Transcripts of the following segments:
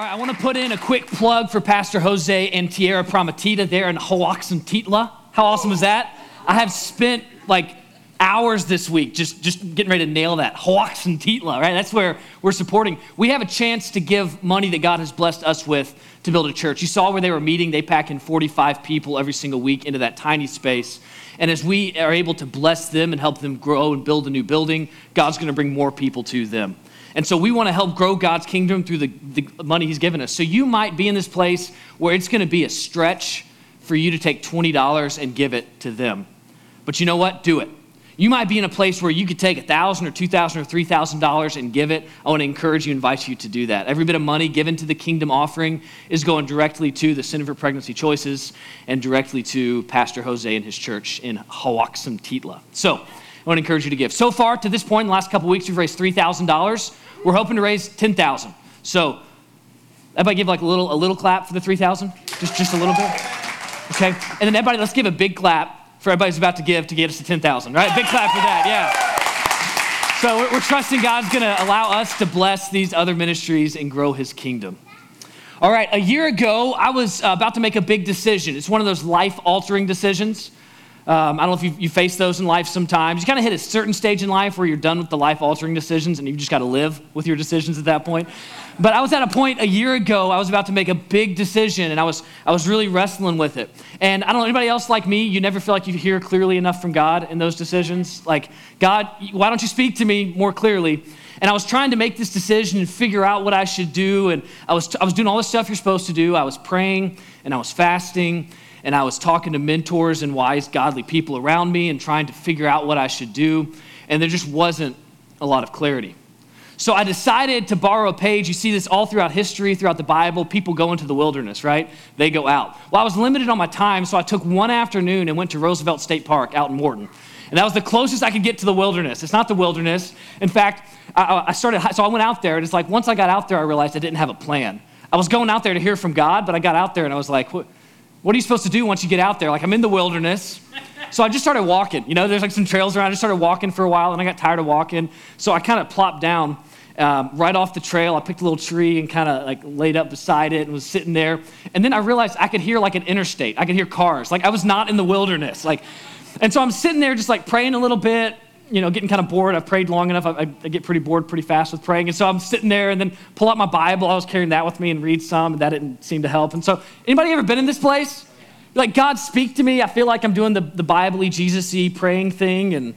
All right, I want to put in a quick plug for Pastor Jose and Tierra Prometida there in Hoaxantitla. How awesome is that? I have spent like hours this week just, just getting ready to nail that. Hoaxantitla, right? That's where we're supporting. We have a chance to give money that God has blessed us with to build a church. You saw where they were meeting, they pack in 45 people every single week into that tiny space. And as we are able to bless them and help them grow and build a new building, God's going to bring more people to them. And so we want to help grow God's kingdom through the, the money He's given us. So you might be in this place where it's going to be a stretch for you to take $20 and give it to them. But you know what? Do it. You might be in a place where you could take 1,000 or 2,000 or $3,000 and give it. I want to encourage you, invite you to do that. Every bit of money given to the kingdom offering is going directly to the Center for Pregnancy Choices and directly to Pastor Jose and his church in Hoaxantitla. So I want to encourage you to give. So far, to this point, in the last couple weeks, we've raised $3,000. We're hoping to raise 10000 So everybody give like a little, a little clap for the 3000 Just, just a little bit? Okay? And then everybody, let's give a big clap for everybody who's about to give to get us to 10,000, right? Big clap for that, yeah. So we're, we're trusting God's gonna allow us to bless these other ministries and grow his kingdom. All right, a year ago, I was uh, about to make a big decision. It's one of those life altering decisions. Um, I don't know if you, face those in life sometimes. You kind of hit a certain stage in life where you're done with the life altering decisions and you've just got to live with your decisions at that point. But I was at a point a year ago, I was about to make a big decision and I was, I was really wrestling with it. And I don't know, anybody else like me, you never feel like you hear clearly enough from God in those decisions? Like, God, why don't you speak to me more clearly? And I was trying to make this decision and figure out what I should do. And I was, I was doing all the stuff you're supposed to do. I was praying and I was fasting and I was talking to mentors and wise, godly people around me and trying to figure out what I should do. And there just wasn't a lot of clarity. So I decided to borrow a page. You see this all throughout history, throughout the Bible. People go into the wilderness, right? They go out. Well, I was limited on my time, so I took one afternoon and went to Roosevelt State Park out in Morton. And that was the closest I could get to the wilderness. It's not the wilderness. In fact, I, started, so I went out there, and it's like once I got out there, I realized I didn't have a plan. I was going out there to hear from God, but I got out there and I was like, what? What are you supposed to do once you get out there? Like, I'm in the wilderness. So I just started walking. You know, there's like some trails around. I just started walking for a while, and I got tired of walking. So I kind of plopped down um, right off the trail. I picked a little tree and kind of like laid up beside it and was sitting there. And then I realized I could hear like an interstate. I could hear cars. Like I was not in the wilderness. Like, and so I'm sitting there just like praying a little bit, you know, getting kind of bored. I've prayed long enough. I, I, get pretty bored pretty fast with praying. And so I'm sitting there and then pull out my Bible. I was carrying that with me and read some, and that didn't seem to help. And so, anybody ever been in this place? Like, God, speak to me. I feel like I'm doing the, the Bible Jesus y praying thing, and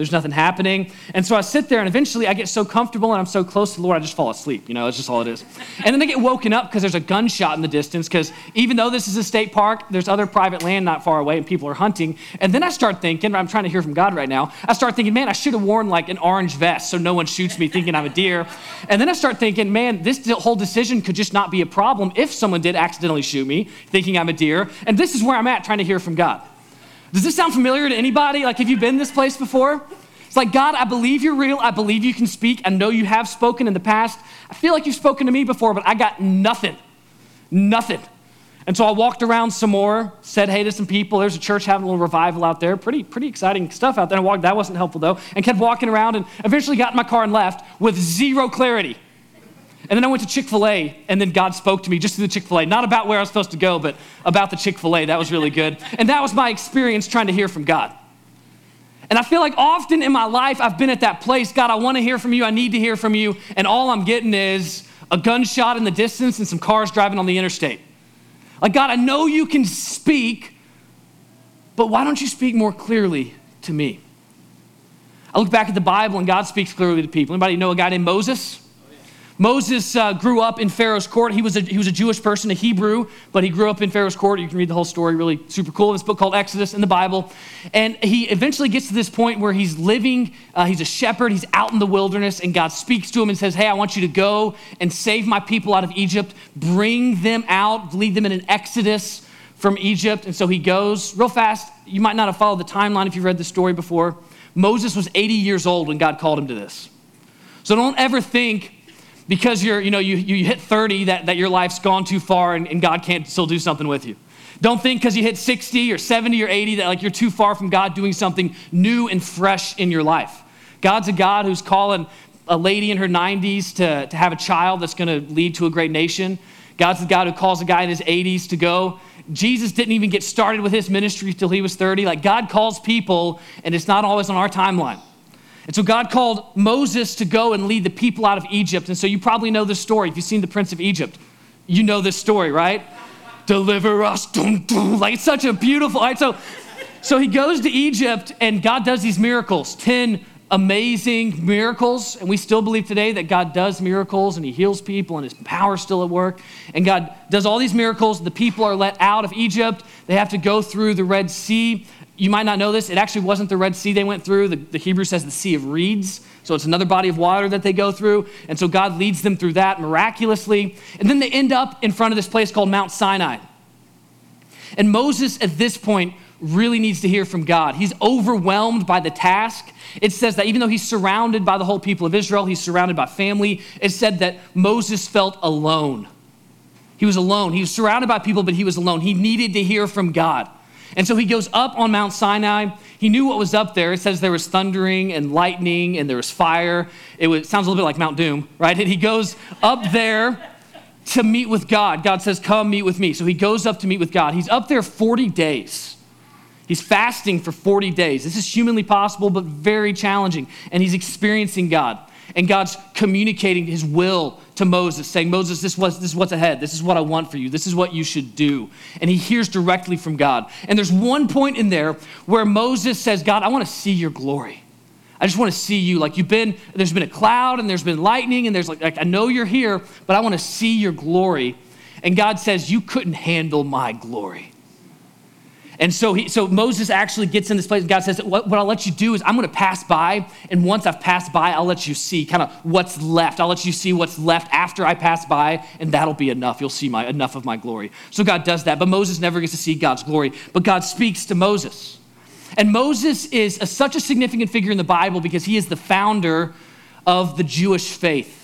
there's nothing happening. And so I sit there, and eventually I get so comfortable and I'm so close to the Lord, I just fall asleep. You know, that's just all it is. And then I get woken up because there's a gunshot in the distance, because even though this is a state park, there's other private land not far away, and people are hunting. And then I start thinking, I'm trying to hear from God right now, I start thinking, man, I should have worn like an orange vest so no one shoots me thinking I'm a deer. And then I start thinking, man, this whole decision could just not be a problem if someone did accidentally shoot me thinking I'm a deer. And this is where I'm at trying to hear from God. Does this sound familiar to anybody? Like, have you been this place before? It's like, God, I believe you're real. I believe you can speak. I know you have spoken in the past. I feel like you've spoken to me before, but I got nothing. Nothing. And so I walked around some more, said hey to some people. There's a church having a little revival out there. Pretty, pretty exciting stuff out there. I walked, that wasn't helpful though. And kept walking around and eventually got in my car and left with zero clarity. And then I went to Chick fil A, and then God spoke to me just through the Chick fil A. Not about where I was supposed to go, but about the Chick fil A. That was really good. And that was my experience trying to hear from God. And I feel like often in my life, I've been at that place God, I want to hear from you. I need to hear from you. And all I'm getting is a gunshot in the distance and some cars driving on the interstate. Like, God, I know you can speak, but why don't you speak more clearly to me? I look back at the Bible and God speaks clearly to people. Anybody know a guy named Moses? Moses uh, grew up in Pharaoh's court. He was, a, he was a Jewish person, a Hebrew, but he grew up in Pharaoh's court. You can read the whole story, really super cool. This book called Exodus in the Bible. And he eventually gets to this point where he's living, uh, he's a shepherd, he's out in the wilderness, and God speaks to him and says, Hey, I want you to go and save my people out of Egypt, bring them out, lead them in an exodus from Egypt. And so he goes real fast. You might not have followed the timeline if you've read the story before. Moses was 80 years old when God called him to this. So don't ever think because you're, you know, you, you hit 30 that, that your life's gone too far and, and God can't still do something with you. Don't think because you hit 60 or 70 or 80 that like you're too far from God doing something new and fresh in your life. God's a God who's calling a lady in her 90s to, to have a child that's going to lead to a great nation. God's the God who calls a guy in his 80s to go. Jesus didn't even get started with his ministry till he was 30. Like God calls people, and it's not always on our timeline. And so God called Moses to go and lead the people out of Egypt. And so you probably know this story. If you've seen The Prince of Egypt, you know this story, right? Deliver us. Dum, dum. Like it's such a beautiful. Right? So, so he goes to Egypt and God does these miracles 10 amazing miracles. And we still believe today that God does miracles and he heals people and his power is still at work. And God does all these miracles. The people are let out of Egypt. They have to go through the Red Sea you might not know this, it actually wasn't the Red Sea they went through. The, the, Hebrew says the Sea of Reeds. So it's another body of water that they go through. And so God leads them through that miraculously. And then they end up in front of this place called Mount Sinai. And Moses, at this point, really needs to hear from God. He's overwhelmed by the task. It says that even though he's surrounded by the whole people of Israel, he's surrounded by family, it said that Moses felt alone. He was alone. He was surrounded by people, but he was alone. He needed to hear from God. And so he goes up on Mount Sinai. He knew what was up there. It says there was thundering and lightning and there was fire. It, was, sounds a little bit like Mount Doom, right? And he goes up there to meet with God. God says, Come meet with me. So he goes up to meet with God. He's up there 40 days. He's fasting for 40 days. This is humanly possible, but very challenging. And he's experiencing God. And God's communicating his will to Moses, saying, Moses, this, was, this is what's ahead. This is what I want for you. This is what you should do. And he hears directly from God. And there's one point in there where Moses says, God, I want to see your glory. I just want to see you. Like you've been, there's been a cloud and there's been lightning and there's like, like I know you're here, but I want to see your glory. And God says, You couldn't handle my glory. And so, he, so Moses actually gets in this place, and God says, what, what I'll let you do is I'm going to pass by, and once I've passed by, I'll let you see kind of what's left. I'll let you see what's left after I pass by, and that'll be enough. You'll see my, enough of my glory. So God does that, but Moses never gets to see God's glory. But God speaks to Moses. And Moses is a, such a significant figure in the Bible because he is the founder of the Jewish faith.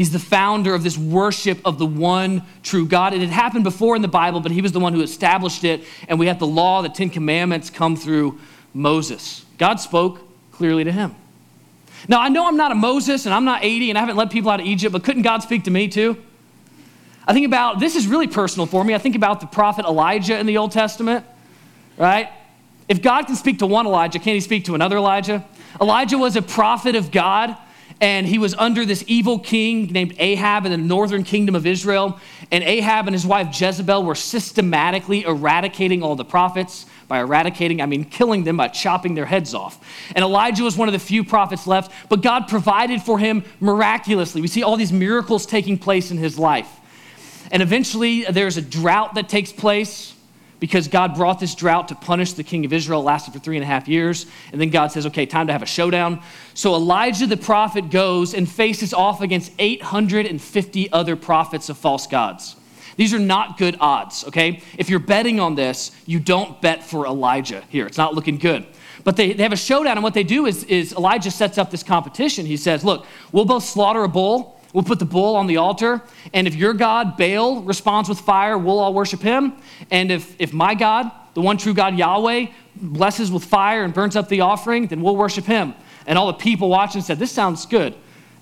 He's the founder of this worship of the one true God. It had happened before in the Bible, but he was the one who established it. And we have the law, the Ten Commandments come through Moses. God spoke clearly to him. Now, I know I'm not a Moses and I'm not 80 and I haven't led people out of Egypt, but couldn't God speak to me too? I think about this is really personal for me. I think about the prophet Elijah in the Old Testament, right? If God can speak to one Elijah, can he speak to another Elijah? Elijah was a prophet of God and he was under this evil king named Ahab in the northern kingdom of Israel. And Ahab and his wife Jezebel were systematically eradicating all the prophets. By eradicating, I mean killing them by chopping their heads off. And Elijah was one of the few prophets left, but God provided for him miraculously. We see all these miracles taking place in his life. And eventually, there's a drought that takes place because God brought this drought to punish the king of Israel. It lasted for three and a half years. And then God says, okay, time to have a showdown. So Elijah the prophet goes and faces off against 850 other prophets of false gods. These are not good odds, okay? If you're betting on this, you don't bet for Elijah here. It's not looking good. But they, they have a showdown, and what they do is, is Elijah sets up this competition. He says, Look, we'll both slaughter a bull We'll put the bull on the altar. And if your God, Baal, responds with fire, we'll all worship him. And if, if my God, the one true God, Yahweh, blesses with fire and burns up the offering, then we'll worship him. And all the people watching said, This sounds good.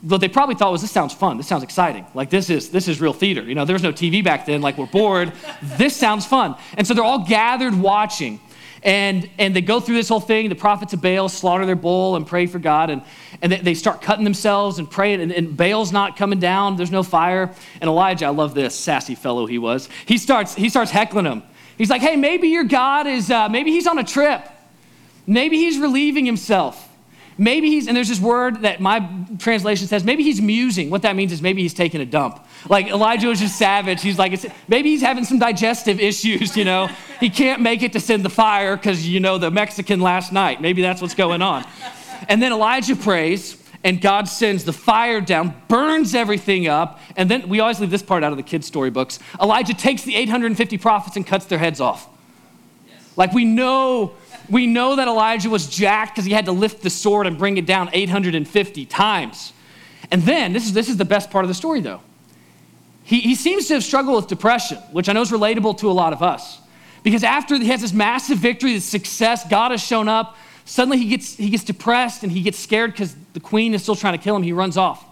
What they probably thought was, This sounds fun. This sounds exciting. Like, this is, this is real theater. You know, there was no TV back then. Like, we're bored. this sounds fun. And so they're all gathered watching. And, and they go through this whole thing. The prophets of Baal slaughter their bull and pray for God. And, and they, they start cutting themselves and praying. And, and Baal's not coming down. There's no fire. And Elijah, I love this sassy fellow he was. He starts, he starts heckling him. He's like, hey, maybe your God is, uh, maybe he's on a trip. Maybe he's relieving himself. Maybe he's, and there's this word that my translation says, maybe he's musing. What that means is maybe he's taking a dump. Like Elijah was just savage. He's like, maybe he's having some digestive issues, you know. He can't make it to send the fire because, you know, the Mexican last night. Maybe that's what's going on. And then Elijah prays, and God sends the fire down, burns everything up. And then we always leave this part out of the kids' storybooks. Elijah takes the 850 prophets and cuts their heads off. Like we know we know that Elijah was jacked because he had to lift the sword and bring it down 850 times. And then, this is, this is the best part of the story though. He, he seems to have struggled with depression, which I know is relatable to a lot of us. Because after he has this massive victory, this success, God has shown up, suddenly he gets, he gets depressed and he gets scared because the queen is still trying to kill him. He runs off.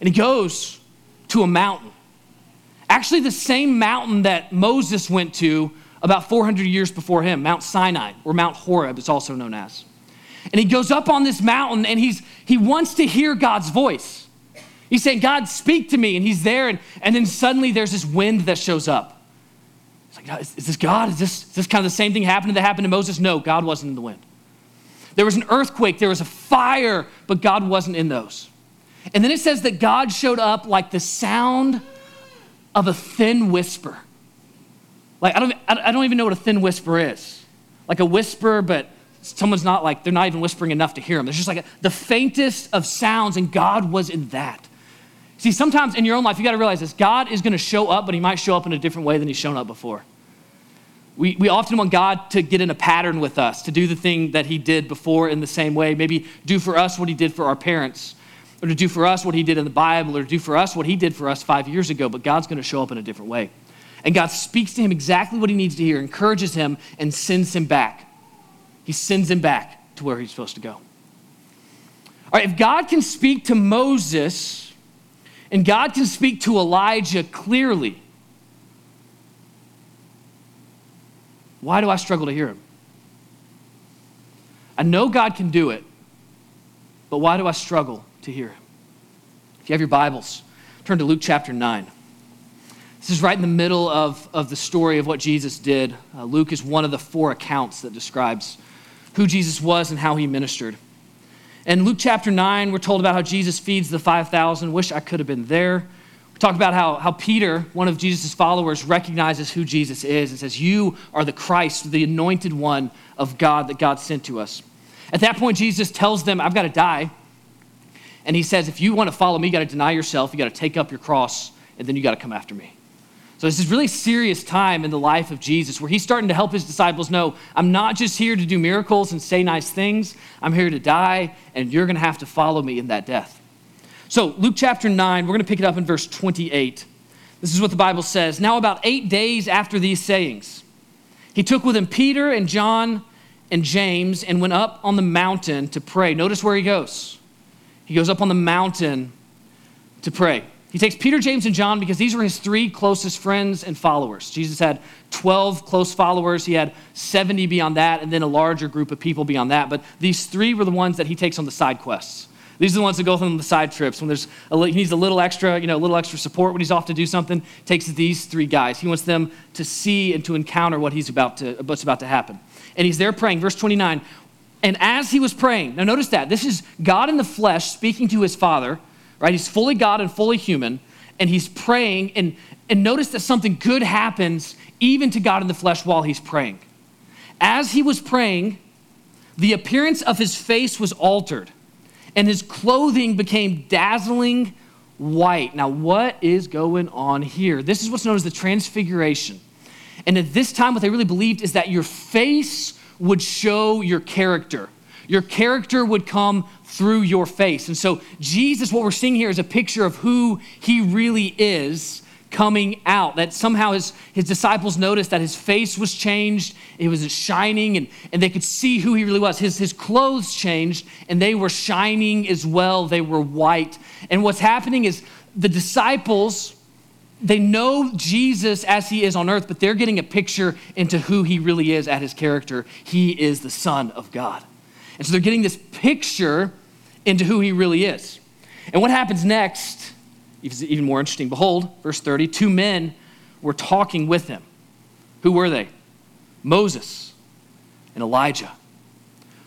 And he goes to a mountain. Actually, the same mountain that Moses went to about 400 years before him, Mount Sinai, or Mount Horeb, it's also known as. And he goes up on this mountain and he's, he wants to hear God's voice. He's saying, God, speak to me. And he's there, and, and then suddenly there's this wind that shows up. It's like, is, is this God? Is this, is this kind of the same thing happening that happened to Moses? No, God wasn't in the wind. There was an earthquake, there was a fire, but God wasn't in those. And then it says that God showed up like the sound of a thin whisper. Like, I don't, I don't even know what a thin whisper is. Like a whisper, but someone's not like, they're not even whispering enough to hear them. There's just like a, the faintest of sounds, and God was in that. See, sometimes in your own life, you got to realize this God is going to show up, but he might show up in a different way than he's shown up before. We, we often want God to get in a pattern with us, to do the thing that he did before in the same way, maybe do for us what he did for our parents, or to do for us what he did in the Bible, or to do for us what he did for us five years ago, but God's going to show up in a different way. And God speaks to him exactly what he needs to hear, encourages him, and sends him back. He sends him back to where he's supposed to go. All right, if God can speak to Moses and God can speak to Elijah clearly, why do I struggle to hear him? I know God can do it, but why do I struggle to hear him? If you have your Bibles, turn to Luke chapter 9. This is right in the middle of, of the story of what Jesus did. Uh, Luke is one of the four accounts that describes who Jesus was and how he ministered. In Luke chapter 9, we're told about how Jesus feeds the 5,000. Wish I could have been there. We talk about how, how Peter, one of Jesus' followers, recognizes who Jesus is and says, You are the Christ, the anointed one of God that God sent to us. At that point, Jesus tells them, I've got to die. And he says, If you want to follow me, you got to deny yourself, you got to take up your cross, and then you got to come after me. So this is really serious time in the life of Jesus where he's starting to help his disciples know, I'm not just here to do miracles and say nice things. I'm here to die, and you're going to have to follow me in that death. So Luke chapter 9, we're going to pick it up in verse 28. This is what the Bible says. Now, about eight days after these sayings, he took with him Peter and John and James and went up on the mountain to pray. Notice where he goes. He goes up on the mountain to pray. He takes Peter, James, and John because these were his three closest friends and followers. Jesus had 12 close followers, he had 70 beyond that, and then a larger group of people beyond that. But these three were the ones that he takes on the side quests. These are the ones that go on the side trips when there's a, he needs a little extra, you know, a little extra support when he's off to do something. Takes these three guys. He wants them to see and to encounter what he's about to what's about to happen. And he's there praying. Verse 29. And as he was praying, now notice that this is God in the flesh speaking to his Father right? He's fully God and fully human, and he's praying. And, and notice that something good happens even to God in the flesh while he's praying. As he was praying, the appearance of his face was altered, and his clothing became dazzling white. Now, what is going on here? This is what's known as the transfiguration. And at this time, what they really believed is that your face would show your character. Your character would come through your face. And so, Jesus, what we're seeing here is a picture of who he really is coming out. That somehow his, his disciples noticed that his face was changed, it was shining, and, and they could see who he really was. His, his clothes changed, and they were shining as well. They were white. And what's happening is the disciples. They know Jesus as he is on earth, but they're getting a picture into who he really is at his character. He is the Son of God. And so they're getting this picture into who he really is. And what happens next is even more interesting. Behold, verse 30, two men were talking with him. Who were they? Moses and Elijah,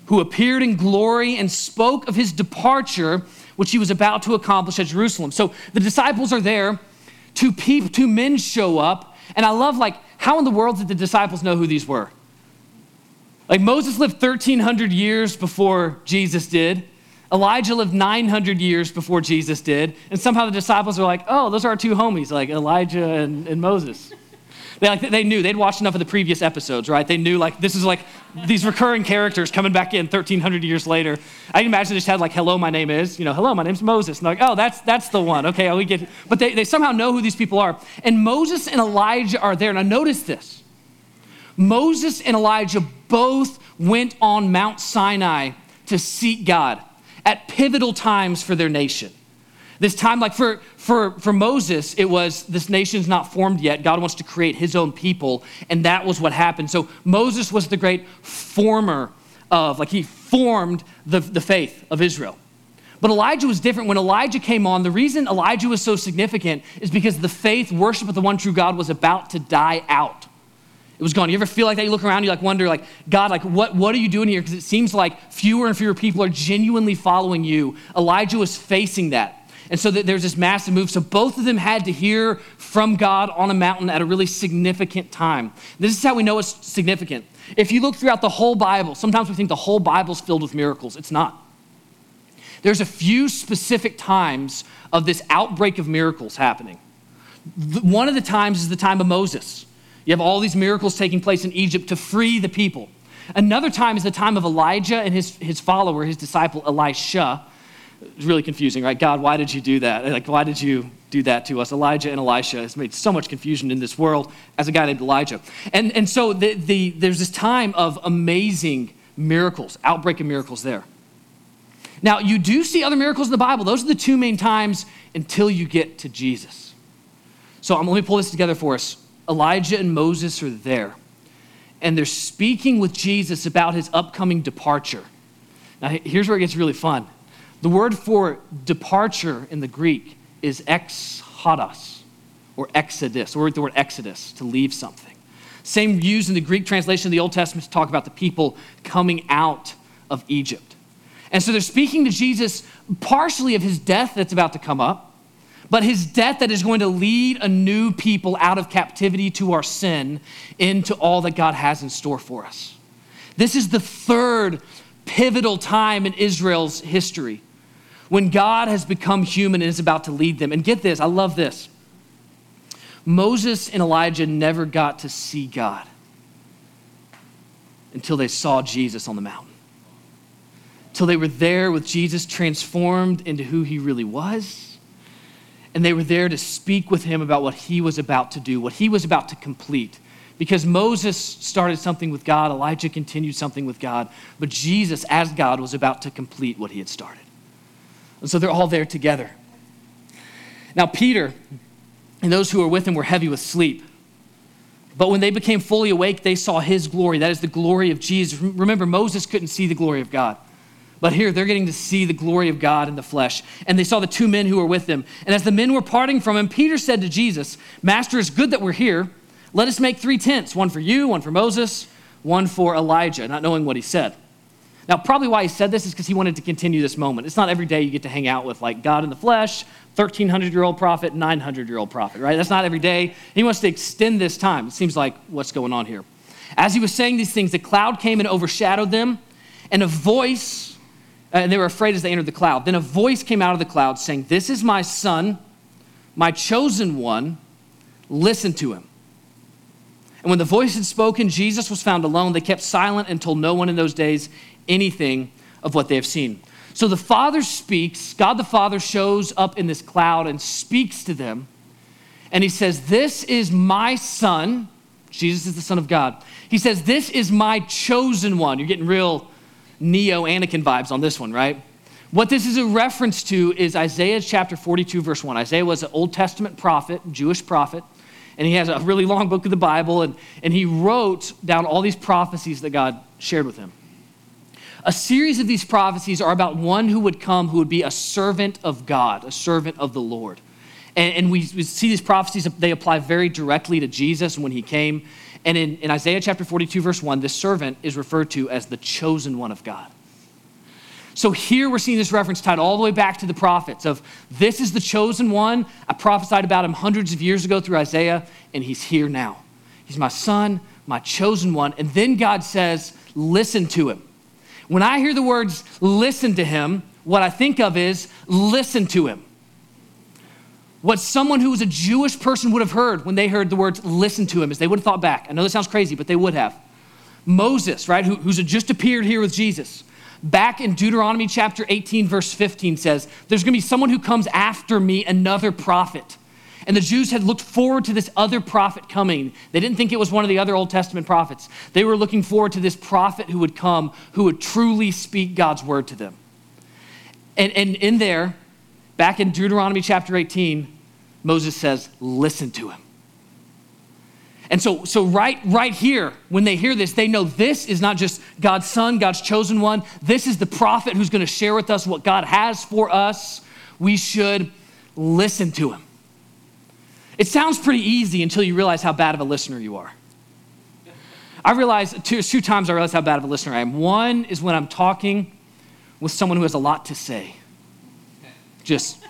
who appeared in glory and spoke of his departure, which he was about to accomplish at Jerusalem. So the disciples are there. Two, people, two men show up. And I love, like, how in the world did the disciples know who these were? Like Moses lived 1,300 years before Jesus did. Elijah lived 900 years before Jesus did. And somehow the disciples are like, oh, those are our two homies, like Elijah and, and Moses. They, like, they knew, they'd watched enough of the previous episodes, right? They knew, like, this is like these recurring characters coming back in 1,300 years later. I can imagine they just had, like, hello, my name is, you know, hello, my name's Moses. And they're like, oh, that's, that's the one. Okay, we get it. But they, they somehow know who these people are. And Moses and Elijah are there. Now, notice this Moses and Elijah both went on Mount Sinai to seek God at pivotal times for their nation. This time, like for, for, for Moses, it was this nation's not formed yet. God wants to create his own people, and that was what happened. So Moses was the great former of, like, he formed the, the faith of Israel. But Elijah was different. When Elijah came on, the reason Elijah was so significant is because the faith, worship of the one true God, was about to die out. It was gone. You ever feel like that? You look around, you like wonder, like, God, like, what, what are you doing here? Because it seems like fewer and fewer people are genuinely following you. Elijah was facing that. And so there's this massive move. So both of them had to hear from God on a mountain at a really significant time. This is how we know it's significant. If you look throughout the whole Bible, sometimes we think the whole Bible's filled with miracles. It's not. There's a few specific times of this outbreak of miracles happening. One of the times is the time of Moses. You have all these miracles taking place in Egypt to free the people. Another time is the time of Elijah and his, his follower, his disciple Elisha. It's really confusing, right? God, why did you do that? Like, why did you do that to us? Elijah and Elisha has made so much confusion in this world as a guy named Elijah. And, and so the, the, there's this time of amazing miracles, outbreak of miracles there. Now, you do see other miracles in the Bible. Those are the two main times until you get to Jesus. So um, let me pull this together for us. Elijah and Moses are there, and they're speaking with Jesus about his upcoming departure. Now, here's where it gets really fun. The word for departure in the Greek is exodus or exodus, or the word exodus, to leave something. Same used in the Greek translation of the Old Testament to talk about the people coming out of Egypt. And so they're speaking to Jesus partially of his death that's about to come up, but his death that is going to lead a new people out of captivity to our sin into all that God has in store for us. This is the third pivotal time in Israel's history when God has become human and is about to lead them. And get this, I love this. Moses and Elijah never got to see God until they saw Jesus on the mountain. Till they were there with Jesus transformed into who he really was. And they were there to speak with him about what he was about to do, what he was about to complete. Because Moses started something with God, Elijah continued something with God, but Jesus, as God, was about to complete what he had started. And so they're all there together. Now, Peter and those who were with him were heavy with sleep. But when they became fully awake, they saw his glory. That is the glory of Jesus. Remember, Moses couldn't see the glory of God. But here, they're getting to see the glory of God in the flesh. And they saw the two men who were with them. And as the men were parting from him, Peter said to Jesus, Master, it's good that we're here. Let us make three tents one for you, one for Moses, one for Elijah, not knowing what he said. Now, probably why he said this is because he wanted to continue this moment. It's not every day you get to hang out with like God in the flesh, 1300 year old prophet, 900 year old prophet, right? That's not every day. He wants to extend this time. It seems like what's going on here. As he was saying these things, the cloud came and overshadowed them, and a voice, and they were afraid as they entered the cloud. Then a voice came out of the cloud saying, This is my son, my chosen one, listen to him. And when the voice had spoken, Jesus was found alone. They kept silent and told no one in those days anything of what they have seen. So the Father speaks, God the Father shows up in this cloud and speaks to them. And he says, This is my son. Jesus is the Son of God. He says, This is my chosen one. You're getting real Neo Anakin vibes on this one, right? What this is a reference to is Isaiah chapter 42, verse 1. Isaiah was an Old Testament prophet, Jewish prophet, and he has a really long book of the Bible, and, and he wrote down all these prophecies that God shared with him. A series of these prophecies are about one who would come who would be a servant of God, a servant of the Lord. And, and we, we, see these prophecies, they apply very directly to Jesus when he came. And in, in Isaiah chapter 42, verse 1, this servant is referred to as the chosen one of God. So here we're seeing this reference tied all the way back to the prophets of this is the chosen one. I prophesied about him hundreds of years ago through Isaiah, and he's here now. He's my son, my chosen one. And then God says, listen to him. When I hear the words listen to him, what I think of is listen to him. What someone who was a Jewish person would have heard when they heard the words listen to him is they would have thought back. I know this sounds crazy, but they would have. Moses, right, who, who's just appeared here with Jesus, back in Deuteronomy chapter 18, verse 15 says, There's gonna be someone who comes after me, another prophet. And the Jews had looked forward to this other prophet coming. They didn't think it was one of the other Old Testament prophets. They were looking forward to this prophet who would come, who would truly speak God's word to them. And, and in there, back in Deuteronomy chapter 18, Moses says, Listen to him. And so, so right, right here, when they hear this, they know this is not just God's son, God's chosen one. This is the prophet who's going to share with us what God has for us. We should listen to him. It sounds pretty easy until you realize how bad of a listener you are. I realized two, two times I realized how bad of a listener I am. One is when I'm talking with someone who has a lot to say, just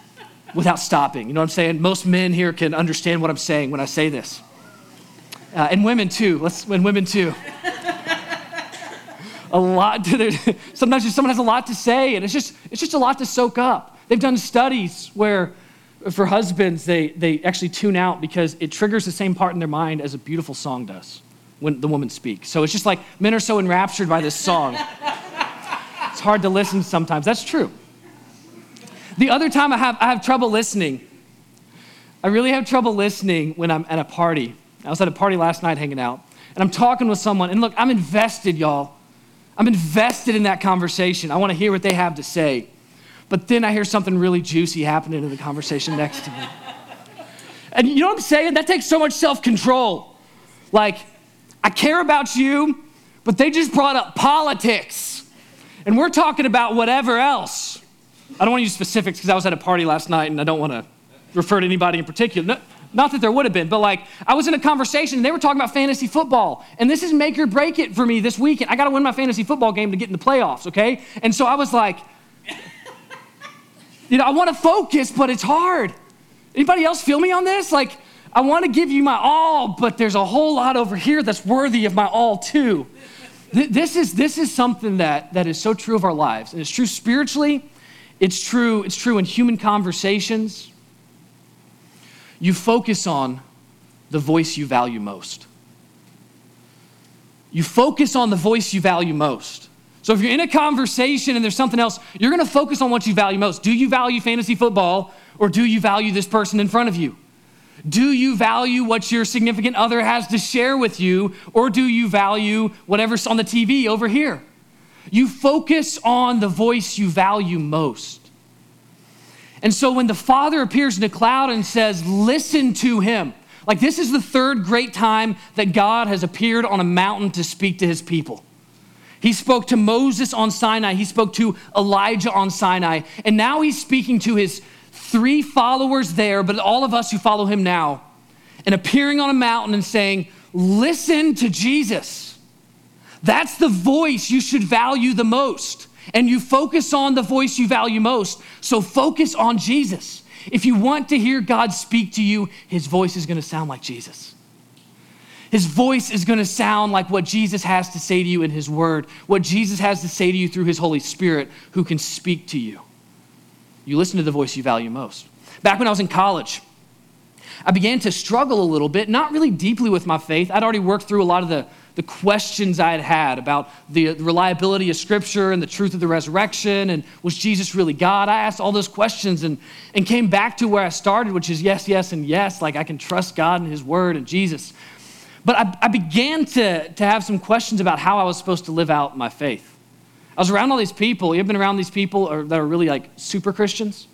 without stopping. You know what I'm saying? Most men here can understand what I'm saying when I say this. Uh, and women too. Let's and women too. a lot. To, their, sometimes someone has a lot to say, and it's just it's just a lot to soak up. They've done studies where, for husbands, they they actually tune out because it triggers the same part in their mind as a beautiful song does when the woman speaks. So it's just like men are so enraptured by this song. it's hard to listen sometimes. That's true. The other time I have I have trouble listening. I really have trouble listening when I'm at a party I was at a party last night hanging out, and I'm talking with someone, and look, I'm invested, y'all. I'm invested in that conversation. I want to hear what they have to say. But then I hear something really juicy happening in the conversation next to me. And you know what I'm saying? That takes so much self control. Like, I care about you, but they just brought up politics. And we're talking about whatever else. I don't want to use specifics because I was at a party last night and I don't want to refer to anybody in particular. No, not that there would have been, but like I was in a conversation and they were talking about fantasy football. And this is make or break it for me this weekend. I got to win my fantasy football game to get in the playoffs, okay? And so I was like, you know, I want to focus, but it's hard. Anybody else feel me on this? Like, I want to give you my all, but there's a whole lot over here that's worthy of my all too. This is, this is something that, that is so true of our lives. And it's true spiritually, it's true, it's true in human conversations you focus on the voice you value most. You focus on the voice you value most. So if you're in a conversation and there's something else, you're going to focus on what you value most. Do you value fantasy football or do you value this person in front of you? Do you value what your significant other has to share with you or do you value whatever's on the TV over here? You focus on the voice you value most. And so when the Father appears in a cloud and says, Listen to him, like this is the third great time that God has appeared on a mountain to speak to his people. He spoke to Moses on Sinai, he spoke to Elijah on Sinai, and now he's speaking to his three followers there, but all of us who follow him now, and appearing on a mountain and saying, Listen to Jesus. That's the voice you should value the most and you focus on the voice you value most. So focus on Jesus. If you want to hear God speak to you, his voice is going to sound like Jesus. His voice is going to sound like what Jesus has to say to you in his word, what Jesus has to say to you through his Holy Spirit who can speak to you. You listen to the voice you value most. Back when I was in college, I began to struggle a little bit, not really deeply with my faith. I'd already worked through a lot of the the questions I had had about the reliability of Scripture and the truth of the resurrection and was Jesus really God? I asked all those questions and, and came back to where I started, which is yes, yes, and yes. Like I can trust God and His Word and Jesus. But I, I began to, to have some questions about how I was supposed to live out my faith. I was around all these people. You've been around these people that are really like super Christians.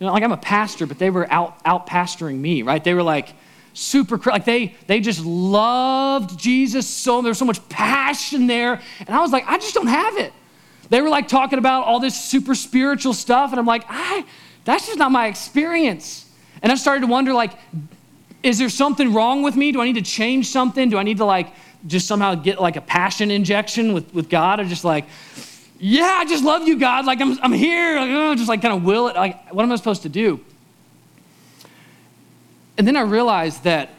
You know, like I'm a pastor, but they were out, out pastoring me, right? They were like, super like they they just loved jesus so there's so much passion there and i was like i just don't have it. They were like talking about all this super spiritual stuff and i'm like i that's just not my experience. And i started to wonder like is there something wrong with me? Do i need to change something? Do i need to like just somehow get like a passion injection with, with god? Or just like yeah i just love you god. Like i'm, I'm here. Like, oh, just like kind of will it. Like what am i supposed to do and then I realized that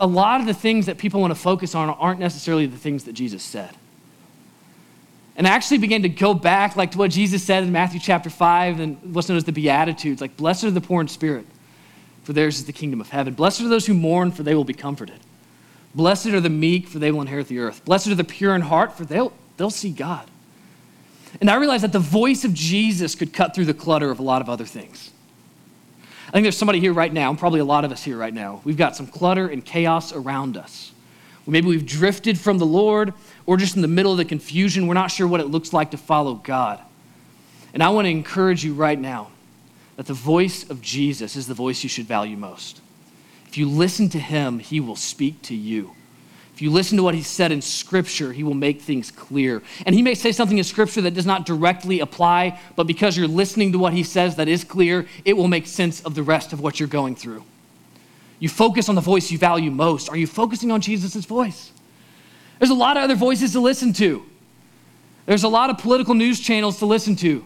a lot of the things that people want to focus on aren't necessarily the things that Jesus said. And I actually began to go back like to what Jesus said in Matthew chapter 5 and what's known as the Beatitudes, like blessed are the poor in spirit, for theirs is the kingdom of heaven. Blessed are those who mourn, for they will be comforted. Blessed are the meek, for they will inherit the earth. Blessed are the pure in heart, for they'll, they'll see God. And I realized that the voice of Jesus could cut through the clutter of a lot of other things. I think there's somebody here right now, and probably a lot of us here right now. We've got some clutter and chaos around us. Maybe we've drifted from the Lord, or just in the middle of the confusion, we're not sure what it looks like to follow God. And I want to encourage you right now that the voice of Jesus is the voice you should value most. If you listen to him, he will speak to you. If you listen to what he said in Scripture, he will make things clear. And he may say something in Scripture that does not directly apply, but because you're listening to what he says that is clear, it will make sense of the rest of what you're going through. You focus on the voice you value most. Are you focusing on Jesus' voice? There's a lot of other voices to listen to. There's a lot of political news channels to listen to.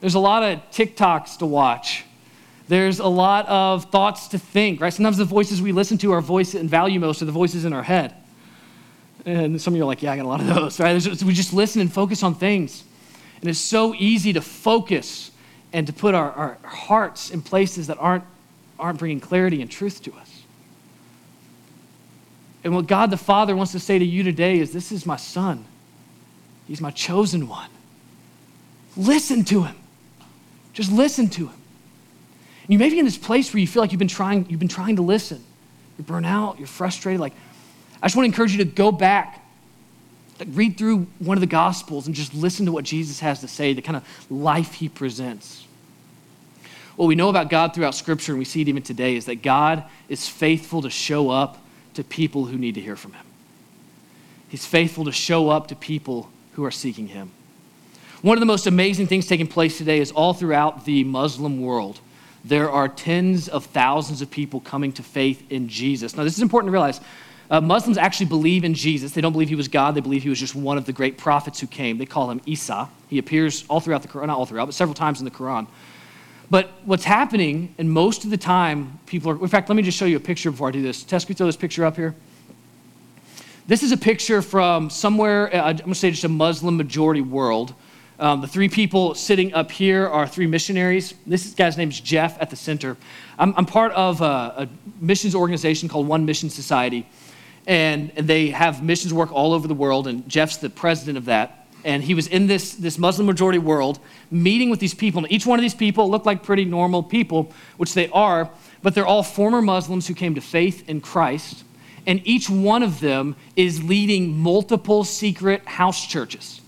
There's a lot of TikToks to watch. There's a lot of thoughts to think, right? Sometimes the voices we listen to, are voices and value most, are the voices in our head. And some of you are like, yeah, I got a lot of those, right? So we just listen and focus on things. And it's so easy to focus and to put our, our hearts in places that aren't, aren't bringing clarity and truth to us. And what God the Father wants to say to you today is this is my son. He's my chosen one. Listen to him. Just listen to him. And you may be in this place where you feel like you've been trying, you've been trying to listen. You're burnt out, you're frustrated. Like, I just want to encourage you to go back, like read through one of the Gospels and just listen to what Jesus has to say, the kind of life he presents. What we know about God throughout Scripture, and we see it even today, is that God is faithful to show up to people who need to hear from him. He's faithful to show up to people who are seeking him. One of the most amazing things taking place today is all throughout the Muslim world there are tens of thousands of people coming to faith in Jesus. Now, this is important to realize. Uh, Muslims actually believe in Jesus. They don't believe he was God. They believe he was just one of the great prophets who came. They call him Isa. He appears all throughout the Quran, not all throughout, but several times in the Quran. But what's happening, and most of the time, people are, in fact, let me just show you a picture before I do this. Tess, can we throw this picture up here? This is a picture from somewhere, uh, I'm going to say just a Muslim majority world. Um, the three people sitting up here are three missionaries. This guy's name is Jeff at the center. I'm, I'm part of a, a, missions organization called One Mission Society, and, and they have missions work all over the world, and Jeff's the president of that. And he was in this, this Muslim majority world meeting with these people. And each one of these people look like pretty normal people, which they are, but they're all former Muslims who came to faith in Christ. And each one of them is leading multiple secret house churches.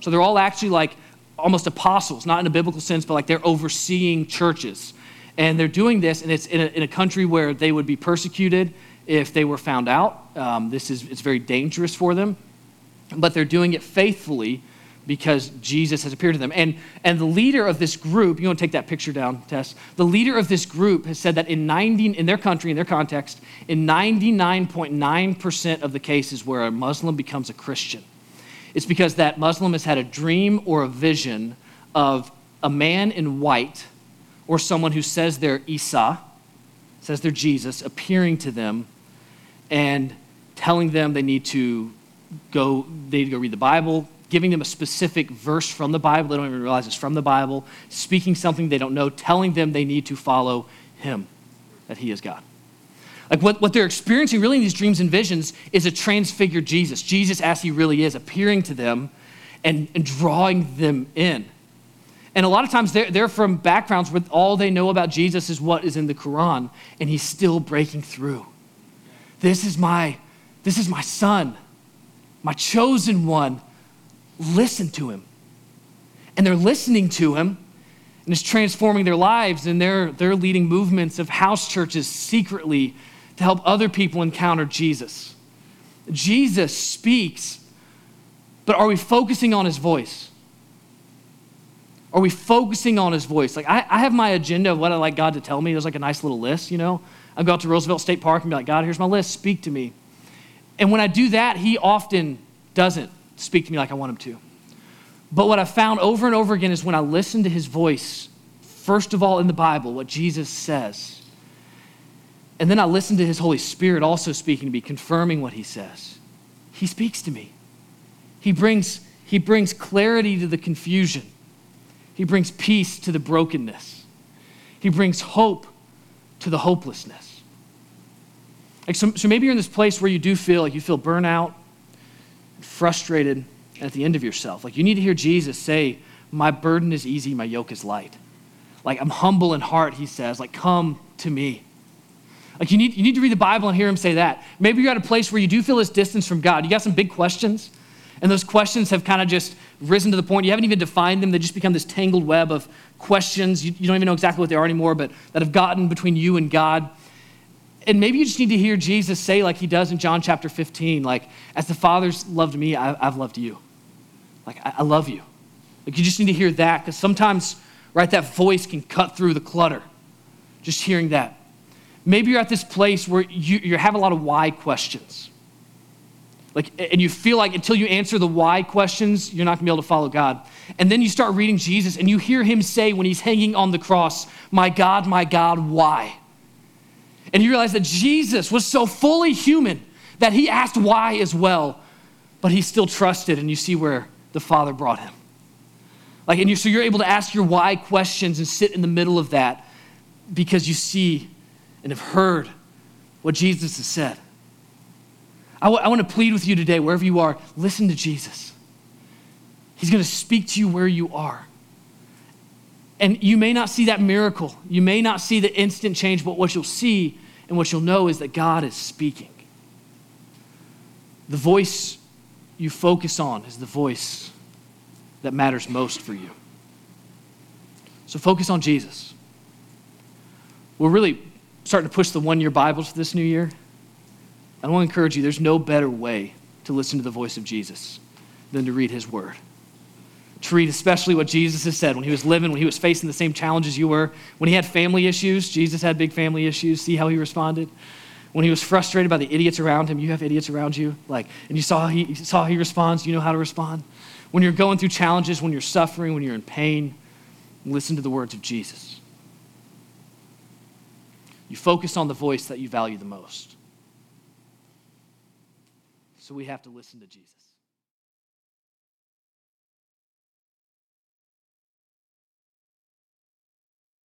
So they're all actually like almost apostles, not in a biblical sense, but like they're overseeing churches. And they're doing this, and it's in a, in a country where they would be persecuted if they were found out. Um, this is it's very dangerous for them, but they're doing it faithfully because Jesus has appeared to them. And, and the leader of this group, you want to take that picture down, Tess? The leader of this group has said that in 90, in their country, in their context, in 99.9% of the cases where a Muslim becomes a Christian, it's because that Muslim has had a dream or a vision of a man in white or someone who says they're Isa, says they're Jesus, appearing to them and telling them they need to go, they need to go read the Bible, giving them a specific verse from the Bible. They don't even realize it's from the Bible, speaking something they don't know, telling them they need to follow him, that he is God. Like what, what they're experiencing really in these dreams and visions is a transfigured Jesus, Jesus as he really is, appearing to them and, and drawing them in. And a lot of times they're, they're from backgrounds where all they know about Jesus is what is in the Quran, and he's still breaking through. This is my, this is my son, my chosen one. Listen to him. And they're listening to him, and it's transforming their lives, and they're, they're leading movements of house churches secretly to help other people encounter Jesus. Jesus speaks, but are we focusing on his voice? Are we focusing on his voice? Like, I, I have my agenda of what I like God to tell me. There's like a nice little list, you know? I go out to Roosevelt State Park and be like, God, here's my list, speak to me. And when I do that, he often doesn't speak to me like I want him to. But what I've found over and over again is when I listen to his voice, first of all in the Bible, what Jesus says, and then I listen to his Holy Spirit also speaking to me, confirming what he says. He speaks to me. He brings, he brings clarity to the confusion. He brings peace to the brokenness. He brings hope to the hopelessness. Like so, so maybe you're in this place where you do feel like you feel burnout, frustrated, at the end of yourself. Like you need to hear Jesus say, My burden is easy, my yoke is light. Like, I'm humble in heart, he says. Like, come to me. Like, you need, you need to read the Bible and hear him say that. Maybe you're at a place where you do feel this distance from God. You got some big questions, and those questions have kind of just risen to the point you haven't even defined them. They just become this tangled web of questions. You, you don't even know exactly what they are anymore, but that have gotten between you and God. And maybe you just need to hear Jesus say, like he does in John chapter 15, like, as the Father's loved me, I, have loved you. Like, I, I love you. Like, you just need to hear that because sometimes, right, that voice can cut through the clutter. Just hearing that. Maybe you're at this place where you, you have a lot of why questions. Like, and you feel like until you answer the why questions, you're not gonna be able to follow God. And then you start reading Jesus and you hear him say when he's hanging on the cross, My God, my God, why? And you realize that Jesus was so fully human that he asked why as well, but he still trusted, and you see where the Father brought him. Like, and you, so you're able to ask your why questions and sit in the middle of that because you see and have heard what Jesus has said. I, w- I want to plead with you today, wherever you are, listen to Jesus. He's going to speak to you where you are. And you may not see that miracle. You may not see the instant change, but what you'll see and what you'll know is that God is speaking. The voice you focus on is the voice that matters most for you. So focus on Jesus. We're really starting to push the one year Bibles for this new year. I want to encourage you there's no better way to listen to the voice of Jesus than to read his word to read especially what Jesus has said when he was living, when he was facing the same challenges you were. When he had family issues, Jesus had big family issues. See how he responded? When he was frustrated by the idiots around him, you have idiots around you, like, and you saw he saw how he responds, you know how to respond. When you're going through challenges, when you're suffering, when you're in pain, listen to the words of Jesus. You focus on the voice that you value the most. So we have to listen to Jesus.